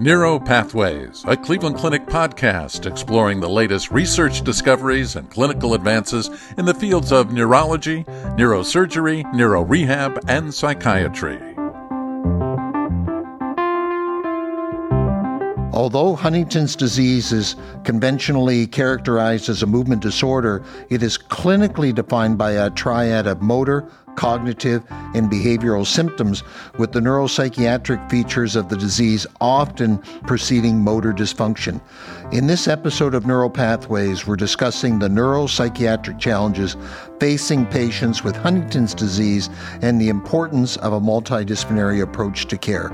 Neuropathways, a Cleveland Clinic podcast exploring the latest research discoveries and clinical advances in the fields of neurology, neurosurgery, neurorehab, and psychiatry. Although Huntington's disease is conventionally characterized as a movement disorder, it is clinically defined by a triad of motor, cognitive, and behavioral symptoms, with the neuropsychiatric features of the disease often preceding motor dysfunction. In this episode of Neuropathways, we're discussing the neuropsychiatric challenges facing patients with Huntington's disease and the importance of a multidisciplinary approach to care.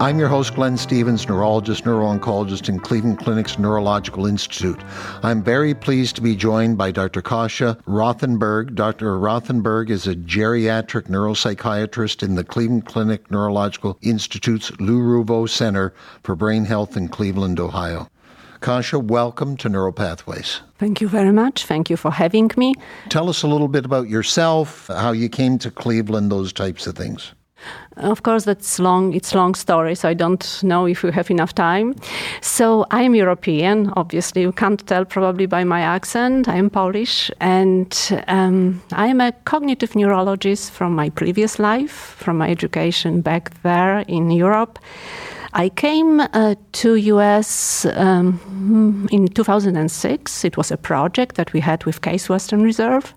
I'm your host, Glenn Stevens, neurologist, neuro-oncologist in Cleveland Clinic's Neurological Institute. I'm very pleased to be joined by Dr. Kasia Rothenberg. Dr. Rothenberg is a geriatric neuropsychiatrist in the Cleveland Clinic Neurological Institute's Lou Ruvo Center for Brain Health in Cleveland, Ohio. Kasia, welcome to Neuropathways. Thank you very much. Thank you for having me. Tell us a little bit about yourself, how you came to Cleveland, those types of things. Of course, that's long. It's long story, so I don't know if we have enough time. So I am European. Obviously, you can't tell probably by my accent. I am Polish, and um, I am a cognitive neurologist from my previous life, from my education back there in Europe. I came uh, to US um, in 2006. It was a project that we had with Case Western Reserve.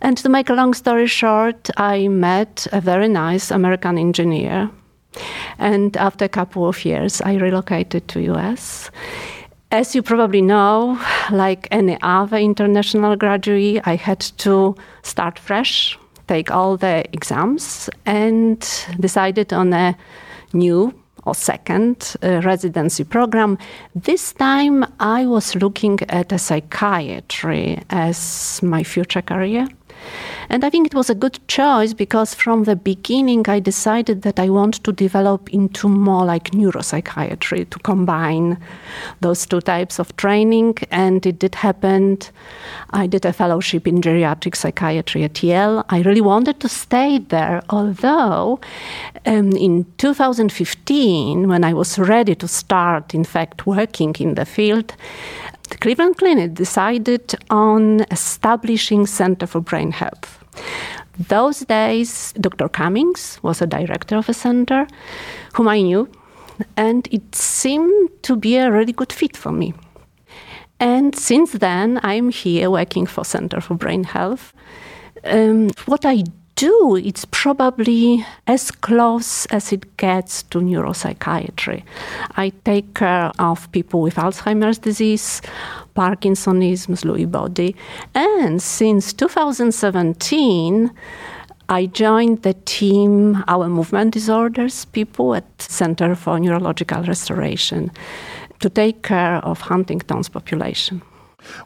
And to make a long story short, I met a very nice American engineer. And after a couple of years, I relocated to US. As you probably know, like any other international graduate, I had to start fresh, take all the exams, and decided on a new or second uh, residency program. This time I was looking at a psychiatry as my future career. And I think it was a good choice because from the beginning I decided that I want to develop into more like neuropsychiatry to combine those two types of training. And it did happen. I did a fellowship in geriatric psychiatry at Yale. I really wanted to stay there, although um, in 2015, when I was ready to start, in fact, working in the field, the Cleveland Clinic decided on establishing Center for Brain Health. Those days, Dr. Cummings was a director of a center whom I knew, and it seemed to be a really good fit for me. And since then, I'm here working for Center for Brain Health. Um, what I do, it's probably as close as it gets to neuropsychiatry. I take care of people with Alzheimer's disease, Parkinsonism, Lewy body, and since 2017, I joined the team, our movement disorders people at Center for Neurological Restoration, to take care of Huntington's population.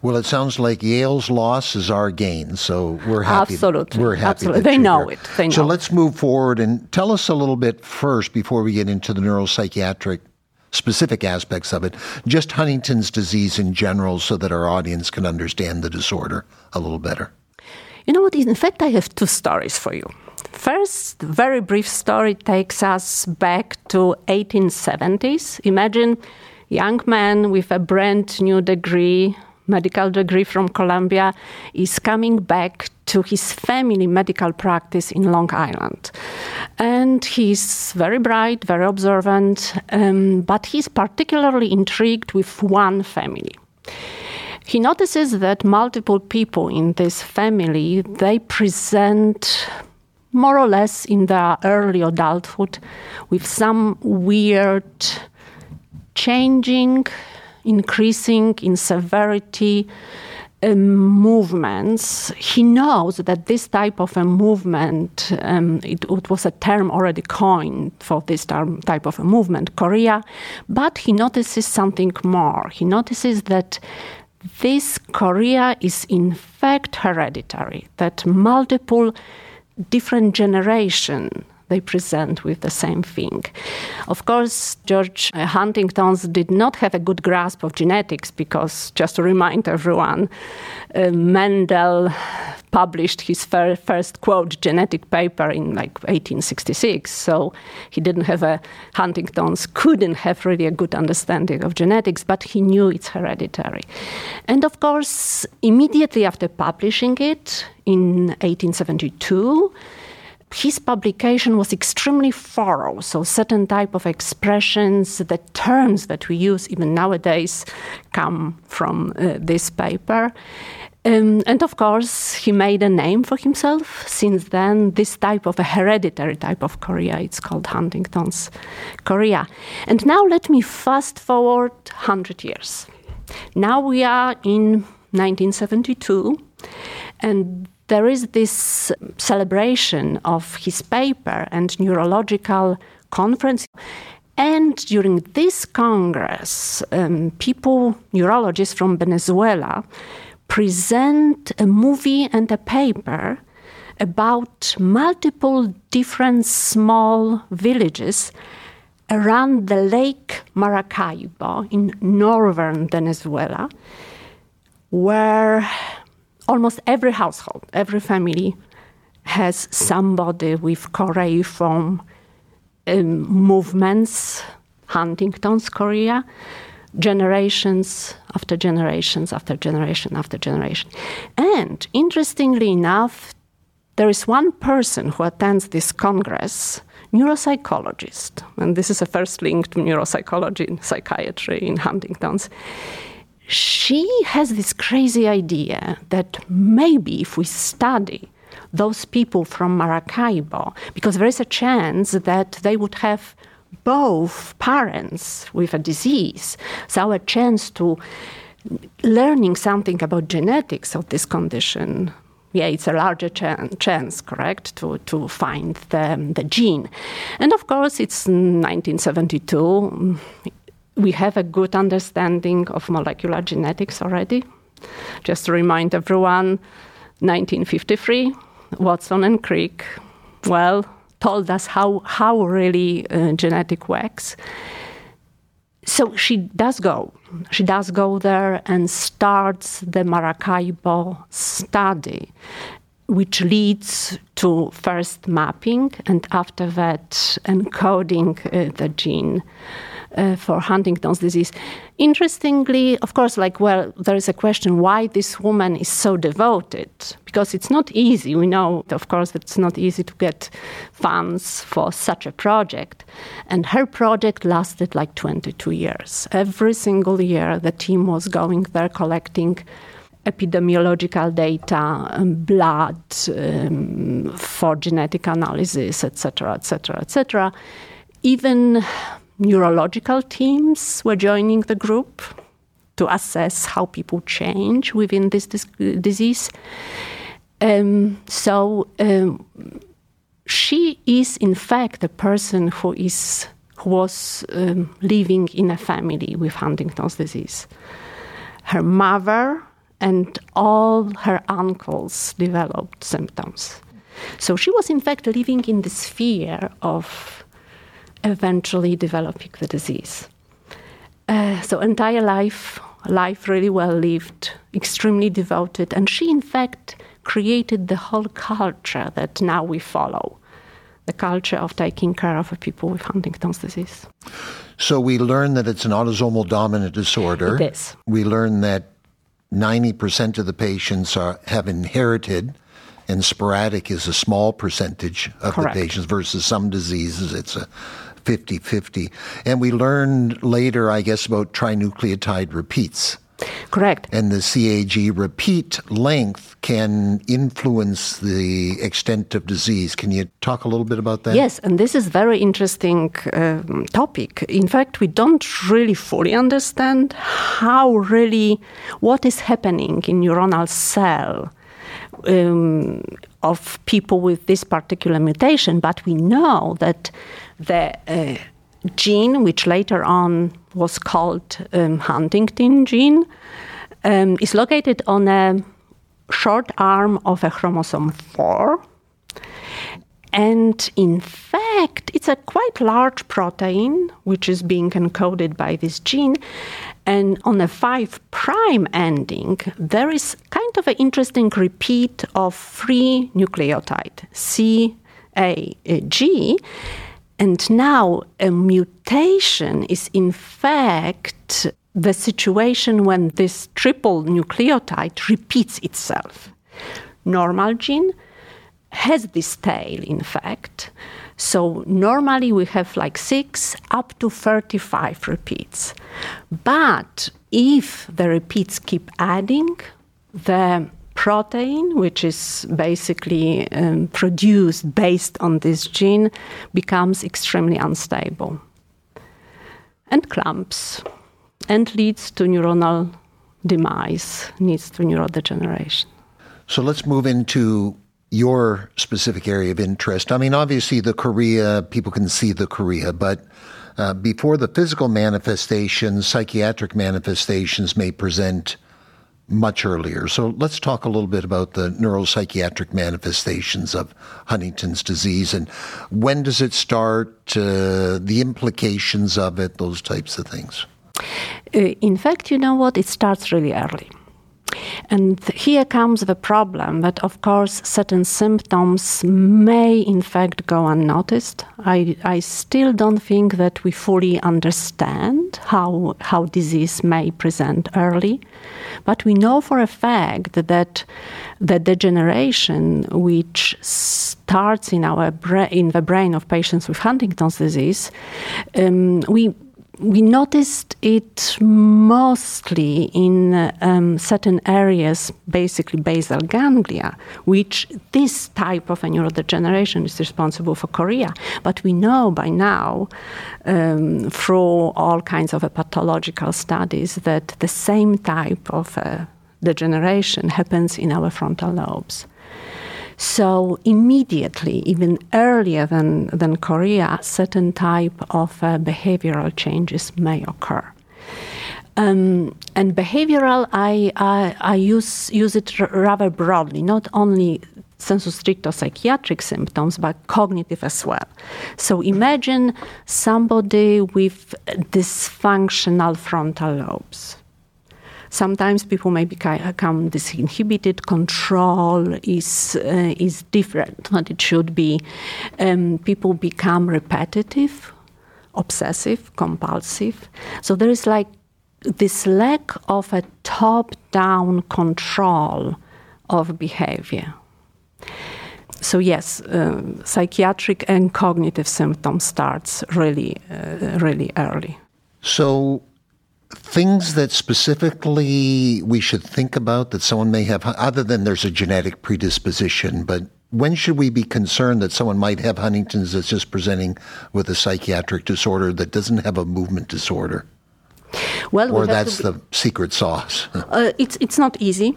Well, it sounds like Yale's loss is our gain, so we're happy. Absolutely, we're happy. Absolutely, they know here. it. They know. So let's move forward and tell us a little bit first before we get into the neuropsychiatric specific aspects of it. Just Huntington's disease in general, so that our audience can understand the disorder a little better. You know what? In fact, I have two stories for you. First, very brief story takes us back to 1870s. Imagine young man with a brand new degree medical degree from Columbia, is coming back to his family medical practice in Long Island. And he's very bright, very observant, um, but he's particularly intrigued with one family. He notices that multiple people in this family, they present more or less in their early adulthood with some weird changing increasing in severity um, movements, he knows that this type of a movement, um, it, it, was a term already coined for this term, type of a movement, chorea, but he notices something more. He notices that this chorea is in fact hereditary, that multiple different generations they present with the same thing. Of course, George Huntington's did not have a good grasp of genetics because, just to remind everyone, uh, Mendel published his fir- first quote genetic paper in like 1866 so he didn't have a huntington's couldn't have really a good understanding of genetics but he knew it's hereditary and of course immediately after publishing it in 1872 his publication was extremely thorough so certain type of expressions the terms that we use even nowadays come from uh, this paper. Um, and of course he made a name for himself. Since then this type of a hereditary type of chorea it's called huntington's chorea and now let me fast forward 100 years. Now we are in 1972 and there is this celebration of his paper and neurological conference. And during this congress, um, people, neurologists from Venezuela, present a movie and a paper about multiple different small villages around the lake Maracaibo in northern Venezuela, where almost every household, every family has somebody with choreiform um, movements, Huntington's chorea, generations after generations after generation after generation. And interestingly enough, there is one person who attends this congress, neuropsychologist, and this is a first link to neuropsychology and psychiatry in Huntington's she has this crazy idea that maybe if we study those people from Maracaibo, because there is a chance that they would have both parents with a disease, so a chance to learning something about genetics of this condition. Yeah, it's a larger chan- chance, correct, to, to find the, the gene. And of course, it's 1972 we have a good understanding of molecular genetics already. Just to remind everyone, 1953, Watson and Crick, well, told us how, how really uh, genetic works. So she does go. She does go there and starts the Maracaibo study, which leads to first mapping and after that encoding uh, the gene uh, for Huntington's disease. Interestingly, of course, like, well, there is a question why this woman is so devoted, because it's not easy. We know, of course, that it's not easy to get funds for such a project. And her project lasted like 22 years. Every single year, the team was going there collecting epidemiological data, um, blood um, for genetic analysis, etc., etc., etc. Even neurological teams were joining the group to assess how people change within this, disease. Um, so um, she is, in fact, a person who is who was um, living in a family with Huntington's disease. Her mother and all her uncles developed symptoms. So she was, in fact, living in the sphere of eventually developing the disease. Uh, so entire life, life really well lived, extremely devoted, and she in fact created the whole culture that now we follow, the culture of taking care of people with Huntington's disease. So we learn that it's an autosomal dominant disorder. It is. We learn that 90% of the patients are, have inherited and sporadic is a small percentage of Correct. the patients versus some diseases it's a 50 50. And we learned later, I guess, about trinucleotide repeats. Correct. And the CAG repeat length can influence the extent of disease. Can you talk a little bit about that? Yes, and this is very interesting um, topic. In fact, we don't really fully understand how really what is happening in neuronal cell um, of people with this particular mutation, but we know that the uh, gene, which later on was called um, Huntington gene, um, is located on a short arm of a chromosome 4. And in fact, it's a quite large protein which is being encoded by this gene. And on a 5 prime ending, there is kind of an interesting repeat of three nucleotide C, A, G. And now a mutation is in fact the situation when this triple nucleotide repeats itself. Normal gene has this tail, in fact. So normally we have like six up to 35 repeats. But if the repeats keep adding, the protein, which is basically um, produced based on this gene, becomes extremely unstable and clumps and leads to neuronal demise, leads to neurodegeneration. So let's move into your specific area of interest. I mean, obviously, the chorea, people can see the chorea, but uh, before the physical manifestations, psychiatric manifestations may present much earlier. So let's talk a little bit about the neuropsychiatric manifestations of Huntington's disease and when does it start, uh, the implications of it, those types of things. Uh, in fact, you know what? It starts really early. And here comes the problem that, of course, certain symptoms may in fact go unnoticed. I, I still don't think that we fully understand how, how disease may present early. But we know for a fact that the degeneration, which starts in, our bra- in the brain of patients with Huntington's disease, um, we we noticed it mostly in um, certain areas, basically basal ganglia, which this type of a neurodegeneration is responsible for chorea. But we know by now, um, through all kinds of pathological studies, that the same type of uh, degeneration happens in our frontal lobes. So immediately, even earlier than, than chorea, certain type of uh, behavioral changes may occur. Um, and behavioral, I, I, I, use, use it rather broadly, not only sensu stricto psychiatric symptoms, but cognitive as well. So imagine somebody with dysfunctional frontal lobes. Sometimes people may become disinhibited. Control is uh, is different than it should be. Um, people become repetitive, obsessive, compulsive. So there is like this lack of a top-down control of behavior. So yes, uh, psychiatric and cognitive symptoms starts really, uh, really early. So things that specifically we should think about that someone may have, other than there's a genetic predisposition, but when should we be concerned that someone might have Huntington's that's just presenting with a psychiatric disorder that doesn't have a movement disorder? Well, or we that's the secret sauce. uh, it's it's not easy.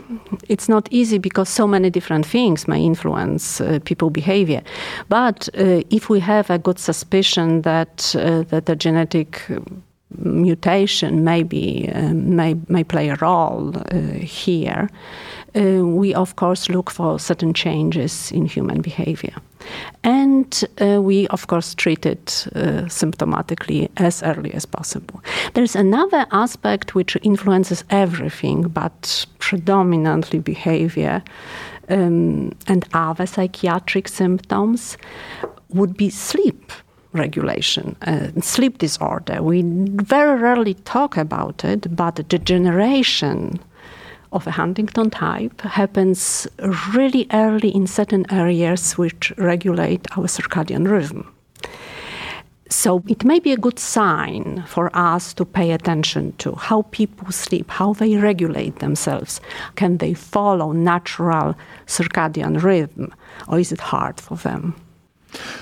It's not easy because so many different things may influence uh, people behavior. But uh, if we have a good suspicion that uh, that the genetic mutation maybe uh, may, may play a role uh, here, uh, we of course look for certain changes in human behavior. And uh, we, of course, treat it uh, symptomatically as early as possible. There's another aspect which influences everything, but predominantly behavior um, and other psychiatric symptoms, would be sleep regulation, uh, sleep disorder. We very rarely talk about it, but the degeneration of a Huntington type happens really early in certain areas which regulate our circadian rhythm. So it may be a good sign for us to pay attention to how people sleep, how they regulate themselves. Can they follow natural circadian rhythm, or is it hard for them?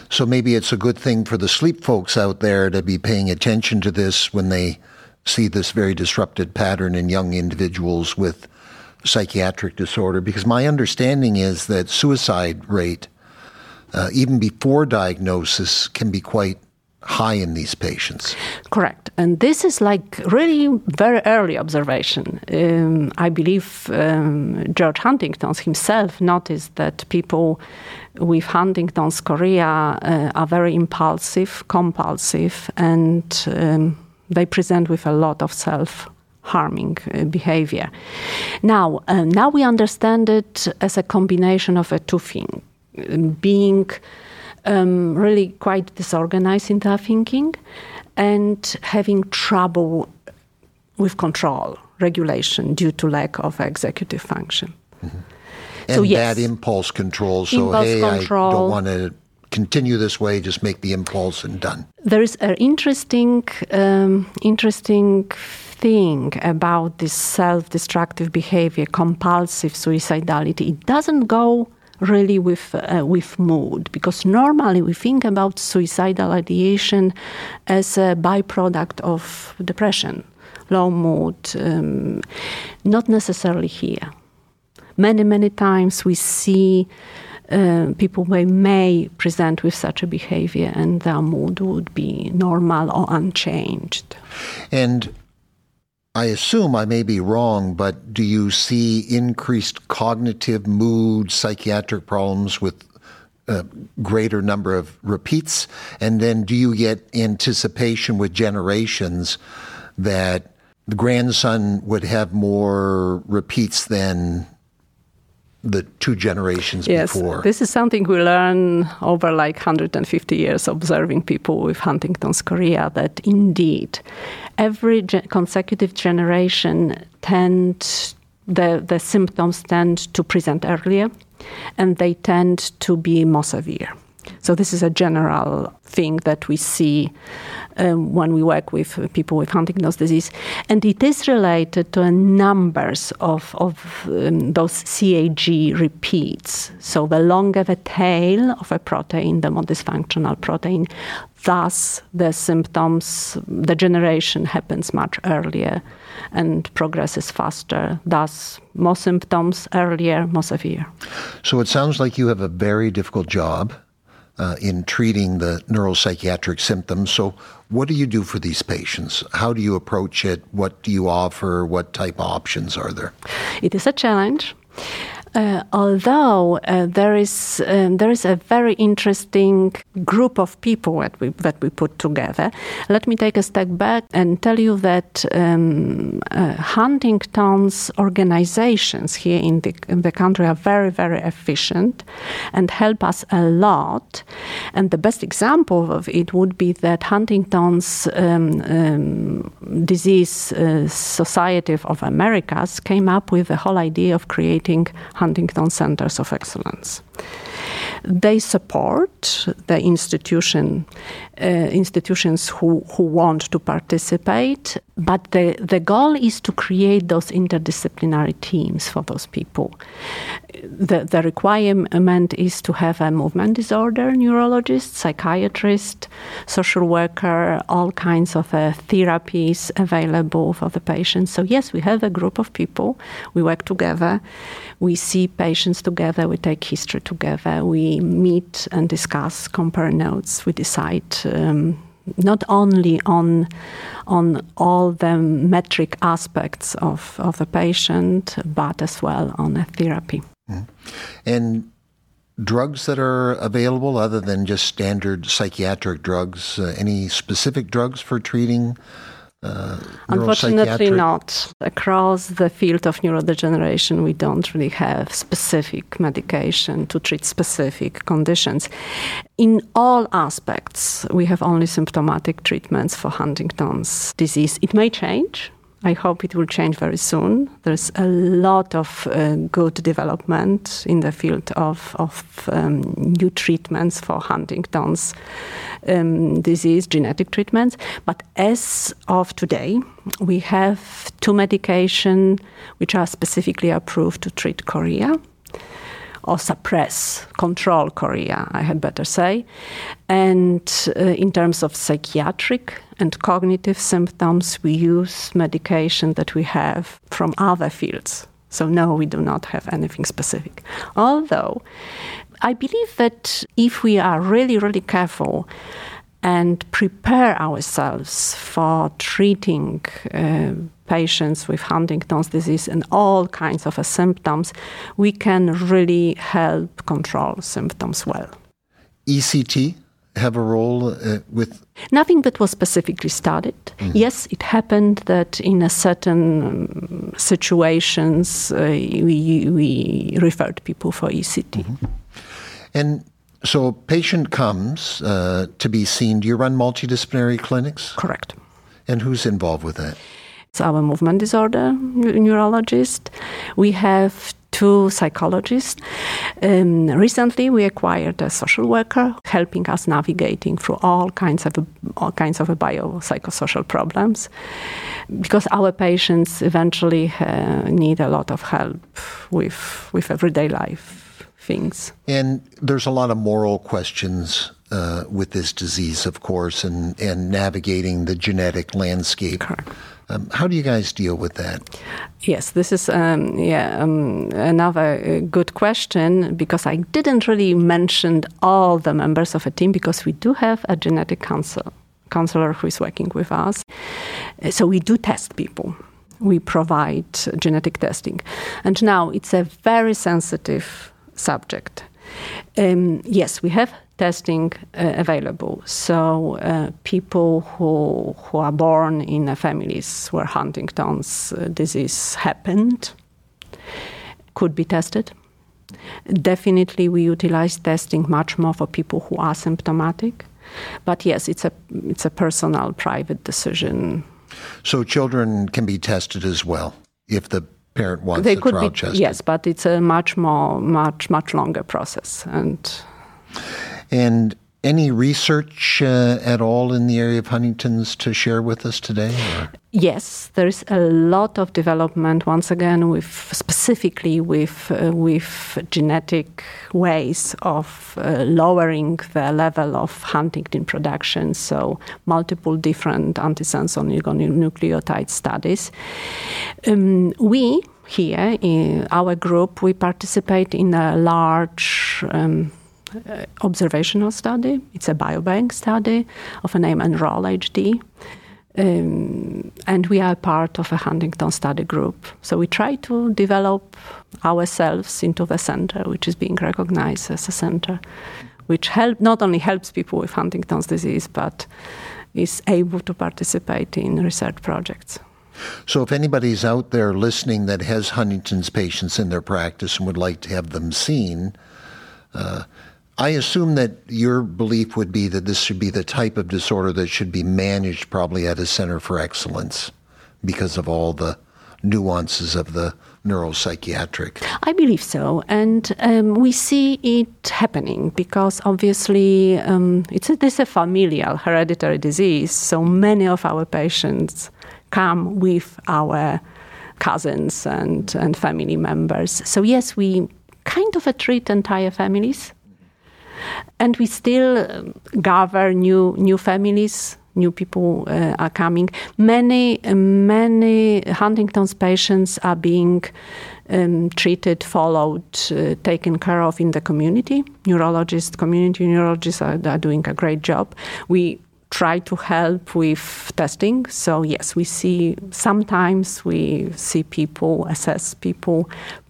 So maybe it's a good thing for the sleep folks out there to be paying attention to this when they see this very disrupted pattern in young individuals with psychiatric disorder. Because my understanding is that suicide rate, uh, even before diagnosis, can be quite high in these patients. Correct. And this is like really very early observation. Um, I believe um, George Huntington's himself noticed that people with Huntington's chorea uh, are very impulsive, compulsive, and um, they present with a lot of self harming uh, behavior. Now, uh, now we understand it as a combination of a two things: being um, really quite disorganized in their thinking and having trouble with control, regulation due to lack of executive function. Mm-hmm. And so, yes, bad impulse control. So, impulse hey, control. I don't want to continue this way, just make the impulse and done. There is an interesting, um, interesting thing about this self-destructive behavior, compulsive suicidality. It doesn't go really with uh, with mood because normally we think about suicidal ideation as a byproduct of depression, low mood. Um, not necessarily here. Many many times we see uh, people may, may present with such a behavior and their mood would be normal or unchanged. And I assume I may be wrong, but do you see increased cognitive mood, psychiatric problems with a greater number of repeats? And then do you get anticipation with generations that the grandson would have more repeats than the two generations yes, before. This is something we learn over like 150 years observing people with Huntington's chorea that indeed every ge- consecutive generation tend the, the symptoms tend to present earlier and they tend to be more severe. So this is a general thing that we see um, when we work with people with Huntington's disease, and it is related to numbers of of um, those CAG repeats. So the longer the tail of a protein, the more dysfunctional protein, thus the symptoms, the generation happens much earlier and progresses faster. Thus, more symptoms earlier, more severe. So it sounds like you have a very difficult job uh, in treating the neuropsychiatric symptoms. So, what do you do for these patients? How do you approach it? What do you offer? What type of options are there? It is a challenge. Uh, although uh, there is um, there is a very interesting group of people that we that we put together. Let me take a step back and tell you that um, uh, Huntington's organizations here in the in the country are very very efficient and help us a lot. And the best example of it would be that Huntington's um, um Disease uh, Society of Americas came up with the whole idea of creating Huntington Centers of Excellence. They support the institution, uh, institutions who, who want to participate, but the, the goal is to create those interdisciplinary teams for those people. The, the requirement is to have a movement disorder neurologist, psychiatrist, social worker, all kinds of uh, therapies available for the patients. So, yes, we have a group of people, we work together, we see patients together, we take history together, we meet and discuss, compare notes, we decide. Um, not only on on all the metric aspects of, of the patient, but as well on a therapy. Mm. And drugs that are available other than just standard psychiatric drugs, uh, any specific drugs for treating uh, Unfortunately, not. Across the field of neurodegeneration, we don't really have specific medication to treat specific conditions. In all aspects, we have only symptomatic treatments for Huntington's disease. It may change I hope it will change very soon. There's a lot of uh, good development in the field of, of um, new treatments for Huntington's um, disease, genetic treatments. But as of today, we have two medications which are specifically approved to treat chorea or suppress, control chorea, I had better say. And uh, in terms of psychiatric and cognitive symptoms, we use medication that we have from other fields. So, no, we do not have anything specific. Although, I believe that if we are really, really careful, and prepare ourselves for treating uh, patients with Huntington's disease and all kinds of uh, symptoms, we can really help control symptoms well. ECT have a role uh, with? Nothing that was specifically studied. Mm-hmm. Yes, it happened that in a certain um, situations uh, we, we referred people for ECT. Mm-hmm. And so a patient comes uh, to be seen. Do you run multidisciplinary clinics? Correct. And who's involved with that? It's our movement disorder neurologist. We have two psychologists. Um, recently, we acquired a social worker helping us navigating through all kinds of all kinds of biopsychosocial problems, because our patients eventually uh, need a lot of help with with everyday life things. And there's a lot of moral questions uh, with this disease, of course, and and navigating the genetic landscape. Correct. Um, how do you guys deal with that? Yes, this is um, yeah um, another uh, good question because I didn't really mention all the members of a team because we do have a genetic counselor, counselor who is working with us. Uh, so we do test people. We provide genetic testing, and now it's a very sensitive subject. Um, yes, we have testing uh, available. So uh, people who who are born in families where Huntington's uh, disease happened could be tested. Definitely, we utilize testing much more for people who are symptomatic. But yes, it's a it's a personal, private decision. So children can be tested as well if the parent wants they the could be, tested. Yes, but it's a much more, much, much longer process. And and any research uh, at all in the area of huntingtin's to share with us today? Or? Yes, there is a lot of development. Once again, with specifically with uh, with genetic ways of uh, lowering the level of Huntington production. So multiple different antisense oligonucleotide studies. Um, we here in our group we participate in a large. Um, observational study. It's a biobank study of a name Enroll HD. Um, and we are part of a Huntington study group. So we try to develop ourselves into the center, which is being recognized as a center, which help, not only helps people with Huntington's disease, but is able to participate in research projects. So, if anybody's out there listening that has Huntington's patients in their practice and would like to have them seen, uh, I assume that your belief would be that this should be the type of disorder that should be managed probably at a center for excellence because of all the nuances of the neuropsychiatric. I believe so, and um, we see it happening because obviously um, it's a, this is a familial hereditary disease. So many of our patients come with our cousins and, and family members. So yes, we kind of treat entire families and we still um, gather new new families new people uh, are coming. Many many huntington's patients are being um, treated followed uh, taken care of in the community. Neurologists community neurologists are, are doing a great job. We try to help with testing. So yes we see sometimes we see people assess people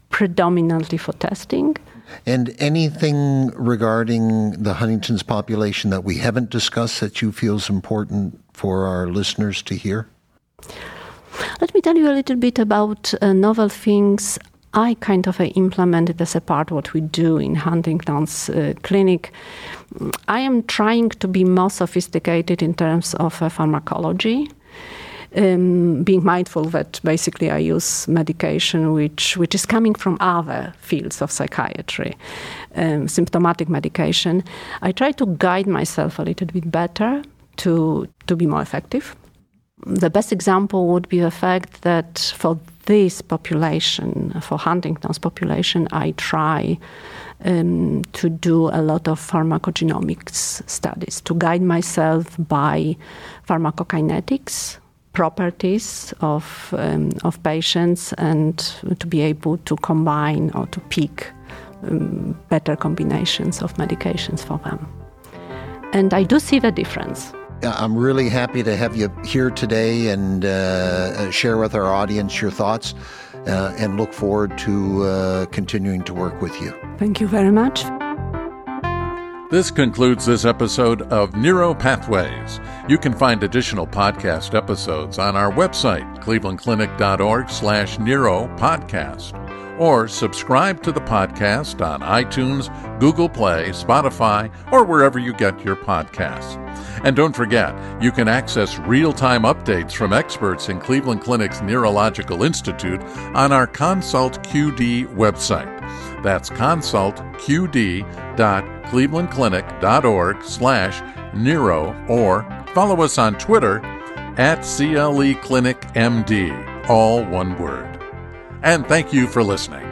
predominantly for testing and anything regarding the Huntington's population that we haven't discussed that you feel is important for our listeners to hear? Let me tell you a little bit about uh, novel things I kind of uh, implemented as a part what we do in Huntington's uh, clinic. I am trying to be more sophisticated in terms of uh, pharmacology um, being mindful that basically I use medication which which is coming from other fields of psychiatry, um, symptomatic medication. I try to guide myself a little bit better to to be more effective. The best example would be the fact that for this population, for Huntington's population, I try um, to do a lot of pharmacogenomics studies to guide myself by pharmacokinetics, properties of, um, of patients and to be able to combine or to pick um, better combinations of medications for them. And I do see the difference. I'm really happy to have you here today and uh, share with our audience your thoughts uh, and look forward to uh, continuing to work with you. Thank you very much. This concludes this episode of Neuro Pathways. You can find additional podcast episodes on our website, clevelandclinic.org slash neuro podcast, or subscribe to the podcast on iTunes, Google Play, Spotify, or wherever you get your podcasts. And don't forget, you can access real time updates from experts in Cleveland Clinic's Neurological Institute on our Consult QD website. That's consultqd.clevelandclinic.org slash neuro or follow us on Twitter at CLE Clinic MD, all one word. And thank you for listening.